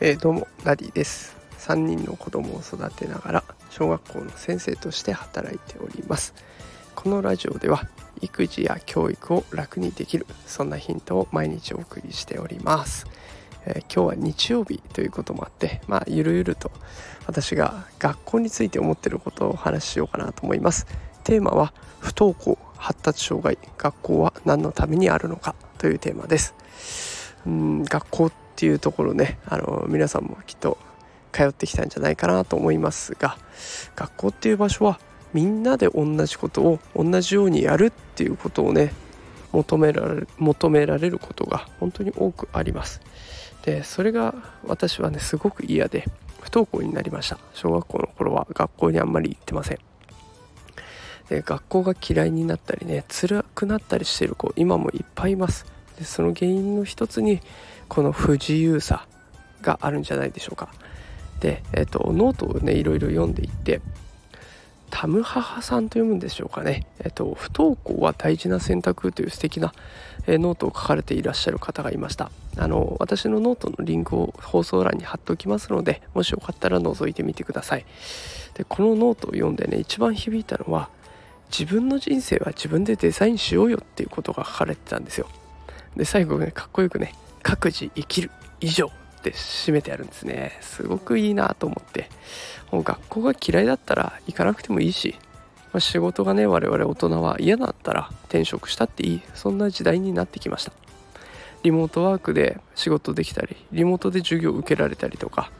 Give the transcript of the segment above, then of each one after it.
えー、どうもダディです。3人の子供を育てながら小学校の先生として働いております。このラジオでは育児や教育を楽にできるそんなヒントを毎日お送りしております、えー、今日は日曜日ということもあってまあゆるゆると私が学校について思ってることをお話ししようかなと思います。テーマは不登校。発達障害学校は何のためにあるのかというテーマです。うん学校っていうところねあの皆さんもきっと通ってきたんじゃないかなと思いますが学校っていう場所はみんなで同じことを同じようにやるっていうことをね求められる求められることが本当に多くあります。でそれが私はねすごく嫌で不登校になりました。小学校の頃は学校にあんまり行ってません。で学校が嫌いになったりね辛くなったりしてる子今もいっぱいいます。でその原因の一つにこの不自由さがあるんじゃないでしょうか。で、えっと、ノートをねいろいろ読んでいってタムハハさんと読むんでしょうかね、えっと、不登校は大事な選択という素敵な、えノートを書かれていらっしゃる方がいました。あの私のノートのリンクを放送欄に貼っておきますのでもしよかったら覗いてみてください。でこのノートを読んでね一番響いたのは自分の人生は自分でデザインしようよっていうことが書かれてたんですよ。で最後ねかっこよくね各自生きる以上って締めてあるんですね。すごくいいなと思って。もう学校が嫌いだったら行かなくてもいいし、ま、仕事がね我々大人は嫌だったら転職したっていい。そんな時代になってきました。リモートワークで仕事できたりリモートで授業を受けられたりとか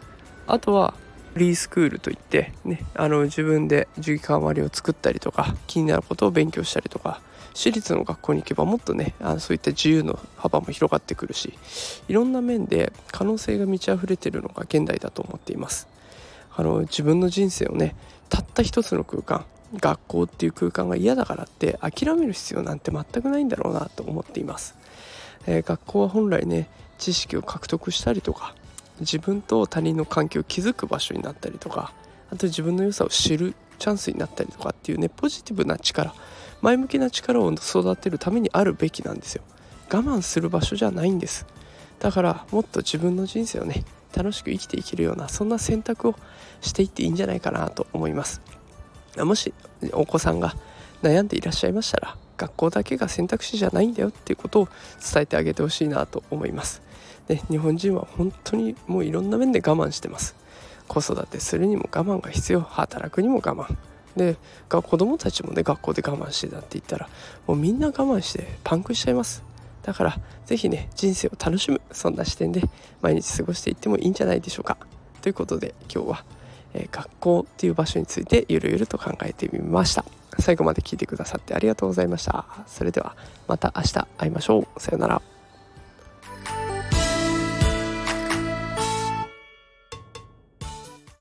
あとはリースクールといって、ね、あの自分で授業割を作ったりとか気になることを勉強したりとか私立の学校に行けばもっとねあのそういった自由の幅も広がってくるしいろんな面で可能性が満ち溢れてるのが現代だと思っています。あの自分の人生をねたった一つの空間学校っていう空間が嫌だからって諦める必要なんて全くないんだろうなと思っています、えー、学校は本来ね知識を獲得したりとか自分と他人の関係を築く場所になったりとかあと自分の良さを知るチャンスになったりとかっていうねポジティブな力前向きな力を育てるためにあるべきなんですよ。我慢する場所じゃないんです。だからもっと自分の人生をね楽しく生きていけるようなそんな選択をしていっていいんじゃないかなと思います。もしお子さんが悩んでいらっしゃいましたら学校だけが選択肢じゃないんだよっていうことを伝えてあげてほしいなと思います。で日本人は本当にもういろんな面で我慢してます。子育てするにも我慢が必要働くにも我慢。で子供たちもね学校で我慢してたって言ったらもうみんな我慢してパンクしちゃいます。だから是非ね人生を楽しむそんな視点で毎日過ごしていってもいいんじゃないでしょうか。ということで今日は、えー、学校っていう場所についてゆるゆると考えてみました。最後まで聞いてくださってありがとうございました。それではまた明日会いましょう。さようなら。